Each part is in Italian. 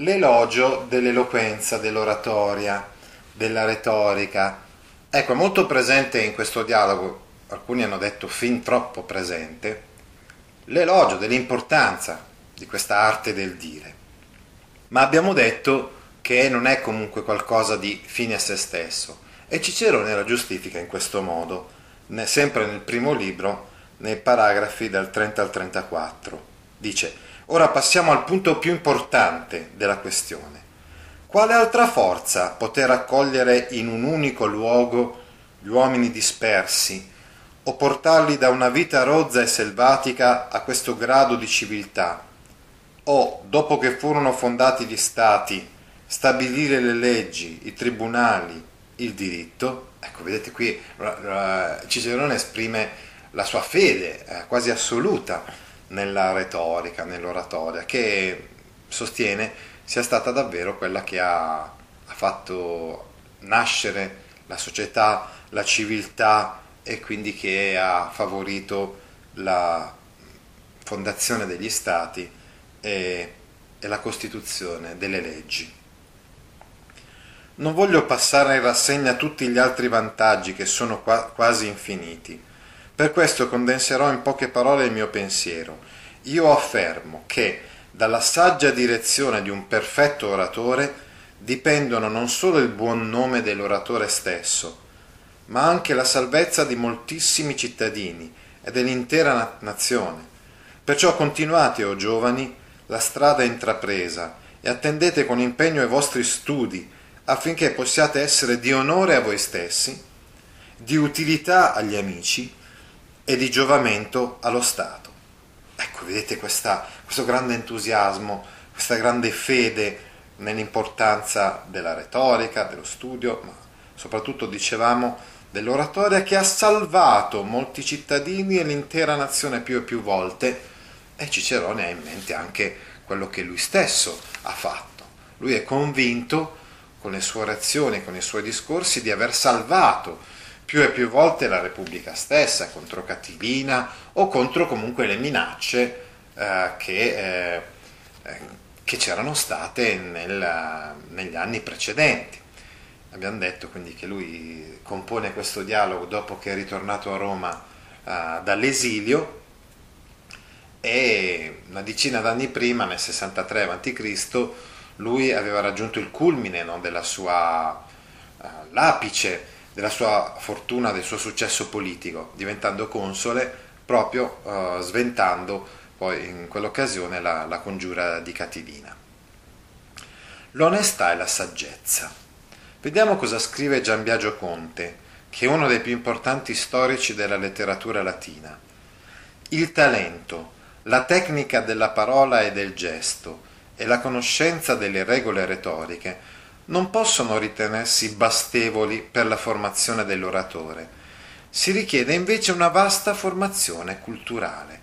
L'elogio dell'eloquenza, dell'oratoria, della retorica. Ecco, è molto presente in questo dialogo, alcuni hanno detto fin troppo presente, l'elogio dell'importanza di questa arte del dire. Ma abbiamo detto che non è comunque qualcosa di fine a se stesso e Cicerone la giustifica in questo modo, sempre nel primo libro, nei paragrafi dal 30 al 34. Dice Ora passiamo al punto più importante della questione. Quale altra forza poter accogliere in un unico luogo gli uomini dispersi o portarli da una vita rozza e selvatica a questo grado di civiltà? O, dopo che furono fondati gli stati, stabilire le leggi, i tribunali, il diritto? Ecco, vedete qui Cicerone esprime la sua fede eh, quasi assoluta nella retorica, nell'oratoria, che sostiene sia stata davvero quella che ha, ha fatto nascere la società, la civiltà e quindi che ha favorito la fondazione degli stati e, e la costituzione delle leggi. Non voglio passare in rassegna tutti gli altri vantaggi che sono qua, quasi infiniti per questo condenserò in poche parole il mio pensiero. Io affermo che dalla saggia direzione di un perfetto oratore dipendono non solo il buon nome dell'oratore stesso, ma anche la salvezza di moltissimi cittadini e dell'intera nazione. Perciò continuate, o oh giovani, la strada intrapresa e attendete con impegno i vostri studi affinché possiate essere di onore a voi stessi, di utilità agli amici e di giovamento allo Stato. Ecco, vedete questa, questo grande entusiasmo, questa grande fede nell'importanza della retorica, dello studio, ma soprattutto dicevamo dell'oratoria che ha salvato molti cittadini e l'intera nazione più e più volte e Cicerone ha in mente anche quello che lui stesso ha fatto. Lui è convinto con le sue orazioni, con i suoi discorsi di aver salvato più e più volte la Repubblica stessa contro Catilina o contro comunque le minacce eh, che, eh, eh, che, c'erano state nel, negli anni precedenti. Abbiamo detto quindi che lui compone questo dialogo dopo che è ritornato a Roma eh, dall'esilio e una decina d'anni prima, nel 63 a.C., lui aveva raggiunto il culmine no, della sua uh, l'apice della sua fortuna, del suo successo politico, diventando console proprio uh, sventando poi in quell'occasione la, la congiura di Catilina. L'onestà e la saggezza. Vediamo cosa scrive Gian Biagio Conte, che è uno dei più importanti storici della letteratura latina. Il talento, la tecnica della parola e del gesto e la conoscenza delle regole retoriche non possono ritenersi bastevoli per la formazione dell'oratore. Si richiede invece una vasta formazione culturale.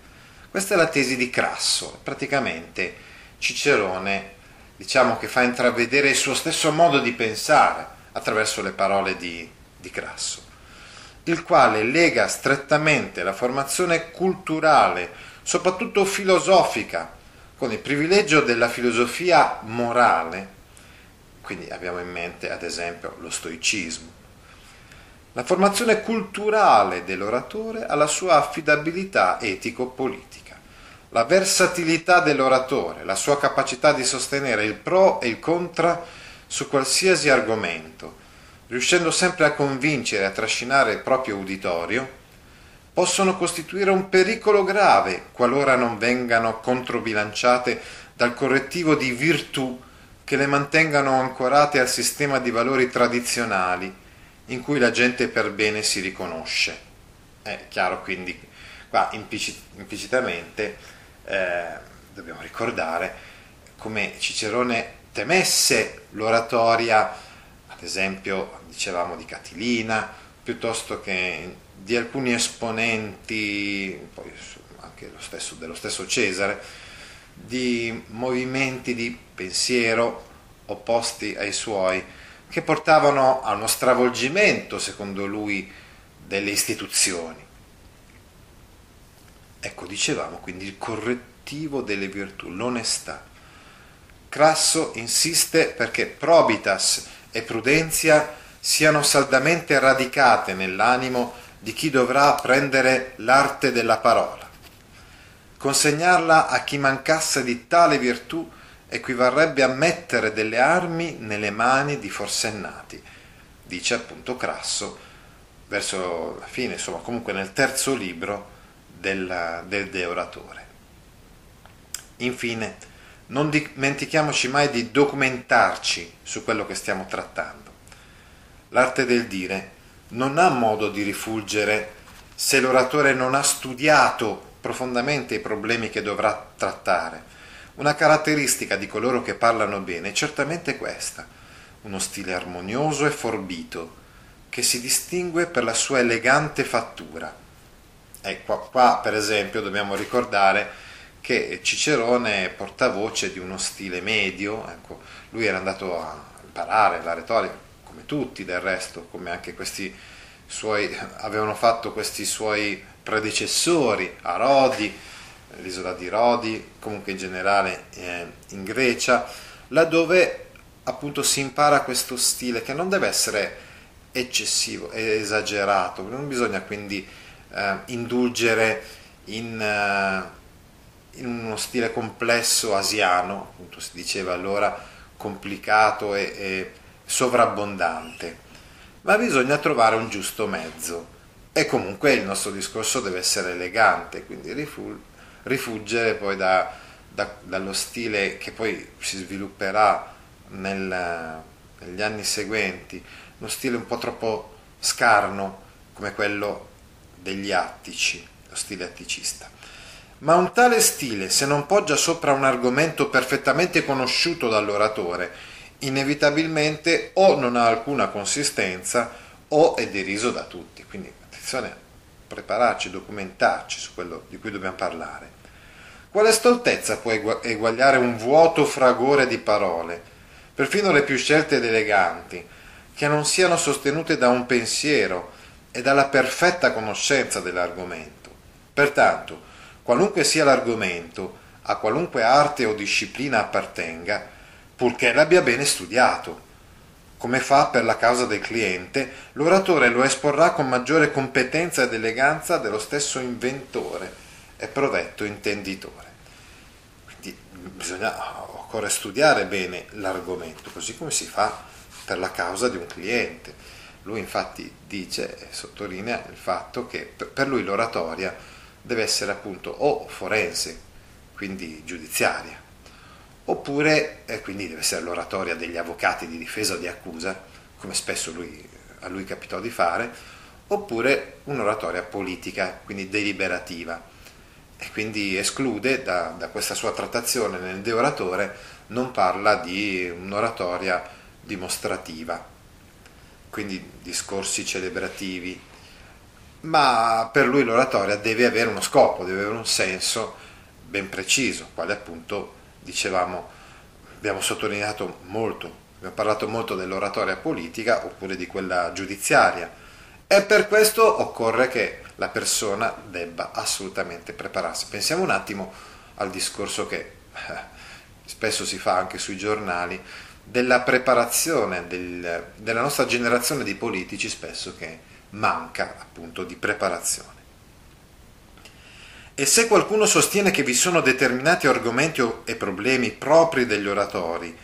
Questa è la tesi di Crasso. Praticamente Cicerone diciamo che fa intravedere il suo stesso modo di pensare attraverso le parole di, di Crasso, il quale lega strettamente la formazione culturale, soprattutto filosofica, con il privilegio della filosofia morale quindi abbiamo in mente ad esempio lo stoicismo. La formazione culturale dell'oratore ha la sua affidabilità etico-politica, la versatilità dell'oratore, la sua capacità di sostenere il pro e il contra su qualsiasi argomento, riuscendo sempre a convincere e a trascinare il proprio uditorio, possono costituire un pericolo grave qualora non vengano controbilanciate dal correttivo di virtù che le mantengano ancorate al sistema di valori tradizionali in cui la gente per bene si riconosce. È chiaro quindi, qua implicit- implicitamente eh, dobbiamo ricordare come Cicerone temesse l'oratoria, ad esempio dicevamo di Catilina, piuttosto che di alcuni esponenti, poi anche dello stesso Cesare, di movimenti di pensiero opposti ai suoi, che portavano a uno stravolgimento, secondo lui, delle istituzioni. Ecco, dicevamo quindi il correttivo delle virtù, l'onestà. Crasso insiste perché probitas e prudenza siano saldamente radicate nell'animo di chi dovrà apprendere l'arte della parola. Consegnarla a chi mancasse di tale virtù equivarrebbe a mettere delle armi nelle mani di forsennati, dice appunto Crasso verso la fine, insomma comunque nel terzo libro del, del De Oratore. Infine, non dimentichiamoci mai di documentarci su quello che stiamo trattando. L'arte del dire non ha modo di rifulgere se l'oratore non ha studiato profondamente i problemi che dovrà trattare una caratteristica di coloro che parlano bene è certamente questa, uno stile armonioso e forbito, che si distingue per la sua elegante fattura. Ecco, qua per esempio dobbiamo ricordare che Cicerone è portavoce di uno stile medio, ecco, lui era andato a imparare la retorica, come tutti del resto, come anche questi suoi, avevano fatto questi suoi predecessori, Arodi, l'isola di Rodi, comunque in generale eh, in Grecia, laddove appunto si impara questo stile che non deve essere eccessivo esagerato, non bisogna quindi eh, indulgere in, uh, in, uno stile complesso asiano, appunto si diceva allora complicato e, e sovrabbondante, ma bisogna trovare un giusto mezzo e comunque il nostro discorso deve essere elegante, quindi rifuggere poi da, da, dallo stile che poi si svilupperà nel, negli anni seguenti, uno stile un po' troppo scarno come quello degli attici, lo stile atticista. Ma un tale stile, se non poggia sopra un argomento perfettamente conosciuto dall'oratore, inevitabilmente o non ha alcuna consistenza o è deriso da tutti. Quindi a prepararci, documentarci su quello di cui dobbiamo parlare. Quale stoltezza può eguagliare un vuoto fragore di parole, perfino le più scelte ed eleganti, che non siano sostenute da un pensiero e dalla perfetta conoscenza dell'argomento? Pertanto, qualunque sia l'argomento, a qualunque arte o disciplina appartenga, purché l'abbia bene studiato. Come fa per la causa del cliente, l'oratore lo esporrà con maggiore competenza ed eleganza dello stesso inventore e provetto intenditore bisogna, occorre studiare bene l'argomento, così come si fa per la causa di un cliente. Lui infatti dice e sottolinea il fatto che per lui l'oratoria deve essere appunto o forense, quindi giudiziaria, oppure eh, quindi deve essere l'oratoria degli avvocati di difesa o di accusa, come spesso lui, a lui capitò di fare, oppure un'oratoria politica, quindi deliberativa. E quindi esclude da, da questa sua trattazione nel De Oratore, non parla di un'oratoria dimostrativa, quindi discorsi celebrativi, ma per lui l'oratoria deve avere uno scopo, deve avere un senso ben preciso, quale appunto dicevamo, abbiamo sottolineato molto, abbiamo parlato molto dell'oratoria politica oppure di quella giudiziaria e per questo occorre che la persona debba assolutamente prepararsi. Pensiamo un attimo al discorso che eh, spesso si fa anche sui giornali della preparazione del, della nostra generazione di politici spesso che manca appunto di preparazione. E se qualcuno sostiene che vi sono determinati argomenti e problemi propri degli oratori,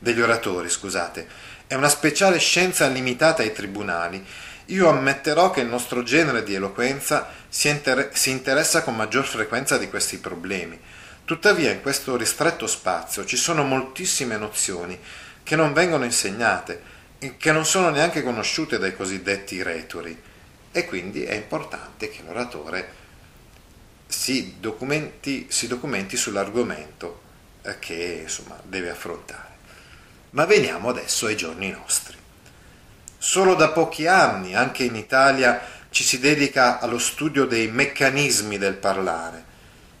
degli oratori, scusate, è una speciale scienza limitata ai tribunali, io ammetterò che il nostro genere di eloquenza si, inter- si interessa con maggior frequenza di questi problemi. Tuttavia in questo ristretto spazio ci sono moltissime nozioni che non vengono insegnate che non sono neanche conosciute dai cosiddetti retori e quindi è importante che l'oratore si documenti, si documenti sull'argomento eh, che insomma deve affrontare. Ma veniamo adesso ai giorni nostri. Solo da pochi anni, anche in Italia, ci si dedica allo studio dei meccanismi del parlare,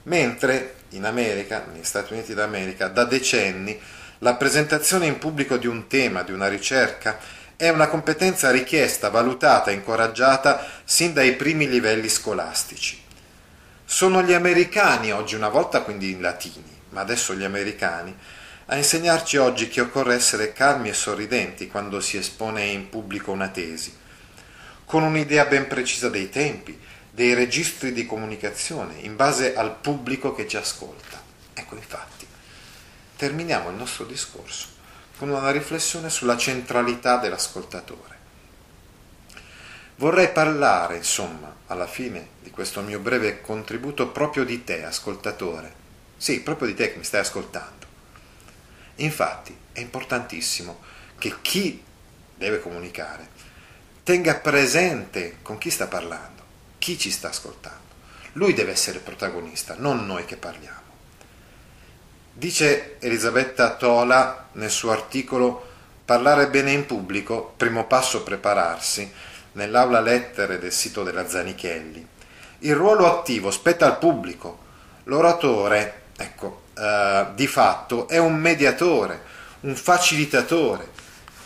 mentre in America, negli Stati Uniti d'America, da decenni la presentazione in pubblico di un tema, di una ricerca, è una competenza richiesta, valutata incoraggiata sin dai primi livelli scolastici. Sono gli americani oggi, una volta quindi i latini, ma adesso gli americani, a insegnarci oggi che occorre essere calmi e sorridenti quando si espone in pubblico una tesi, con un'idea ben precisa dei tempi, dei registri di comunicazione, in base al pubblico che ci ascolta. Ecco infatti, terminiamo il nostro discorso con una riflessione sulla centralità dell'ascoltatore. Vorrei parlare, insomma, alla fine di questo mio breve contributo proprio di te, ascoltatore. Sì, proprio di te che mi stai ascoltando. Infatti, è importantissimo che chi deve comunicare tenga presente con chi sta parlando, chi ci sta ascoltando. Lui deve essere protagonista, non noi che parliamo. Dice Elisabetta Tola nel suo articolo Parlare bene in pubblico, primo passo prepararsi, nell'aula lettere del sito della Zanichelli. Il ruolo attivo spetta al pubblico. L'oratore, ecco, eh, di fatto è un mediatore, un facilitatore.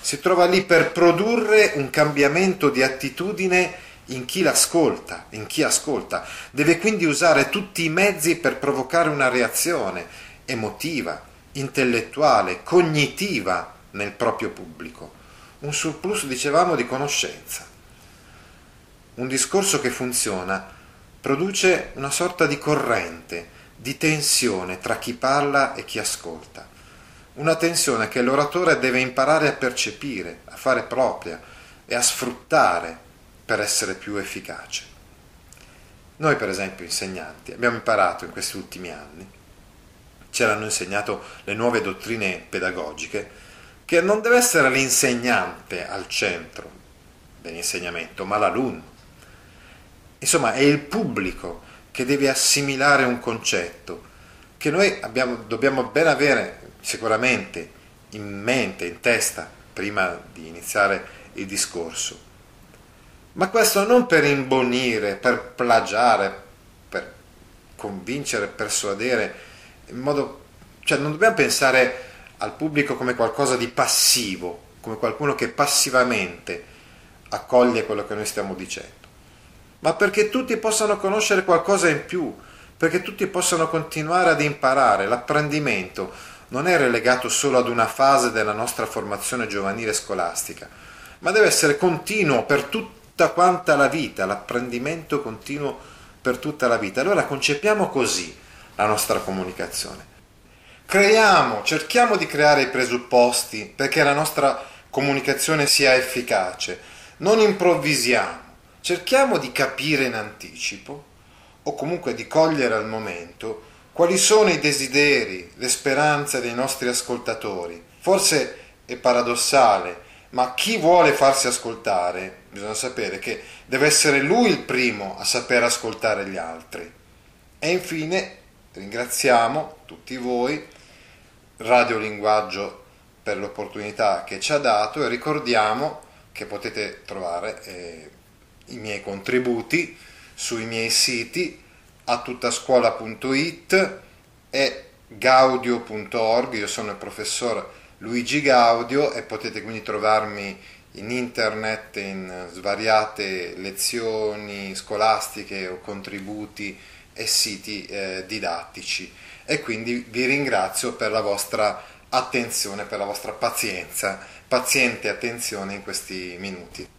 Si trova lì per produrre un cambiamento di attitudine in chi l'ascolta, in chi ascolta. Deve quindi usare tutti i mezzi per provocare una reazione emotiva, intellettuale, cognitiva nel proprio pubblico, un surplus, dicevamo, di conoscenza. Un discorso che funziona produce una sorta di corrente, di tensione tra chi parla e chi ascolta. Una tensione che l'oratore deve imparare a percepire, a fare propria e a sfruttare per essere più efficace. Noi, per esempio, insegnanti, abbiamo imparato in questi ultimi anni ci hanno insegnato le nuove dottrine pedagogiche, che non deve essere l'insegnante al centro dell'insegnamento, ma l'alunno. Insomma, è il pubblico che deve assimilare un concetto che noi abbiamo, dobbiamo ben avere sicuramente in mente, in testa, prima di iniziare il discorso. Ma questo non per imbonire, per plagiare, per convincere, persuadere in modo, cioè non dobbiamo pensare al pubblico come qualcosa di passivo, come qualcuno che passivamente accoglie quello che noi stiamo dicendo, ma perché tutti possano conoscere qualcosa in più, perché tutti possano continuare ad imparare. L'apprendimento non è relegato solo ad una fase della nostra formazione giovanile scolastica, ma deve essere continuo per tutta quanta la vita, l'apprendimento continuo per tutta la vita. Allora concepiamo così la nostra comunicazione. Creiamo, cerchiamo di creare i presupposti perché la nostra comunicazione sia efficace. Non improvvisiamo, cerchiamo di capire in anticipo o comunque di cogliere al momento quali sono i desideri, le speranze dei nostri ascoltatori. Forse è paradossale, ma chi vuole farsi ascoltare bisogna sapere che deve essere lui il primo a saper ascoltare gli altri. E infine Ringraziamo tutti voi, Radio Linguaggio per l'opportunità che ci ha dato e ricordiamo che potete trovare eh, i miei contributi sui miei siti a tuttascuola.it e gaudio.org, io sono il professor Luigi Gaudio e potete quindi trovarmi in internet in svariate lezioni scolastiche o contributi e siti eh, didattici. E quindi vi ringrazio per la vostra attenzione, per la vostra pazienza, paziente attenzione in questi minuti.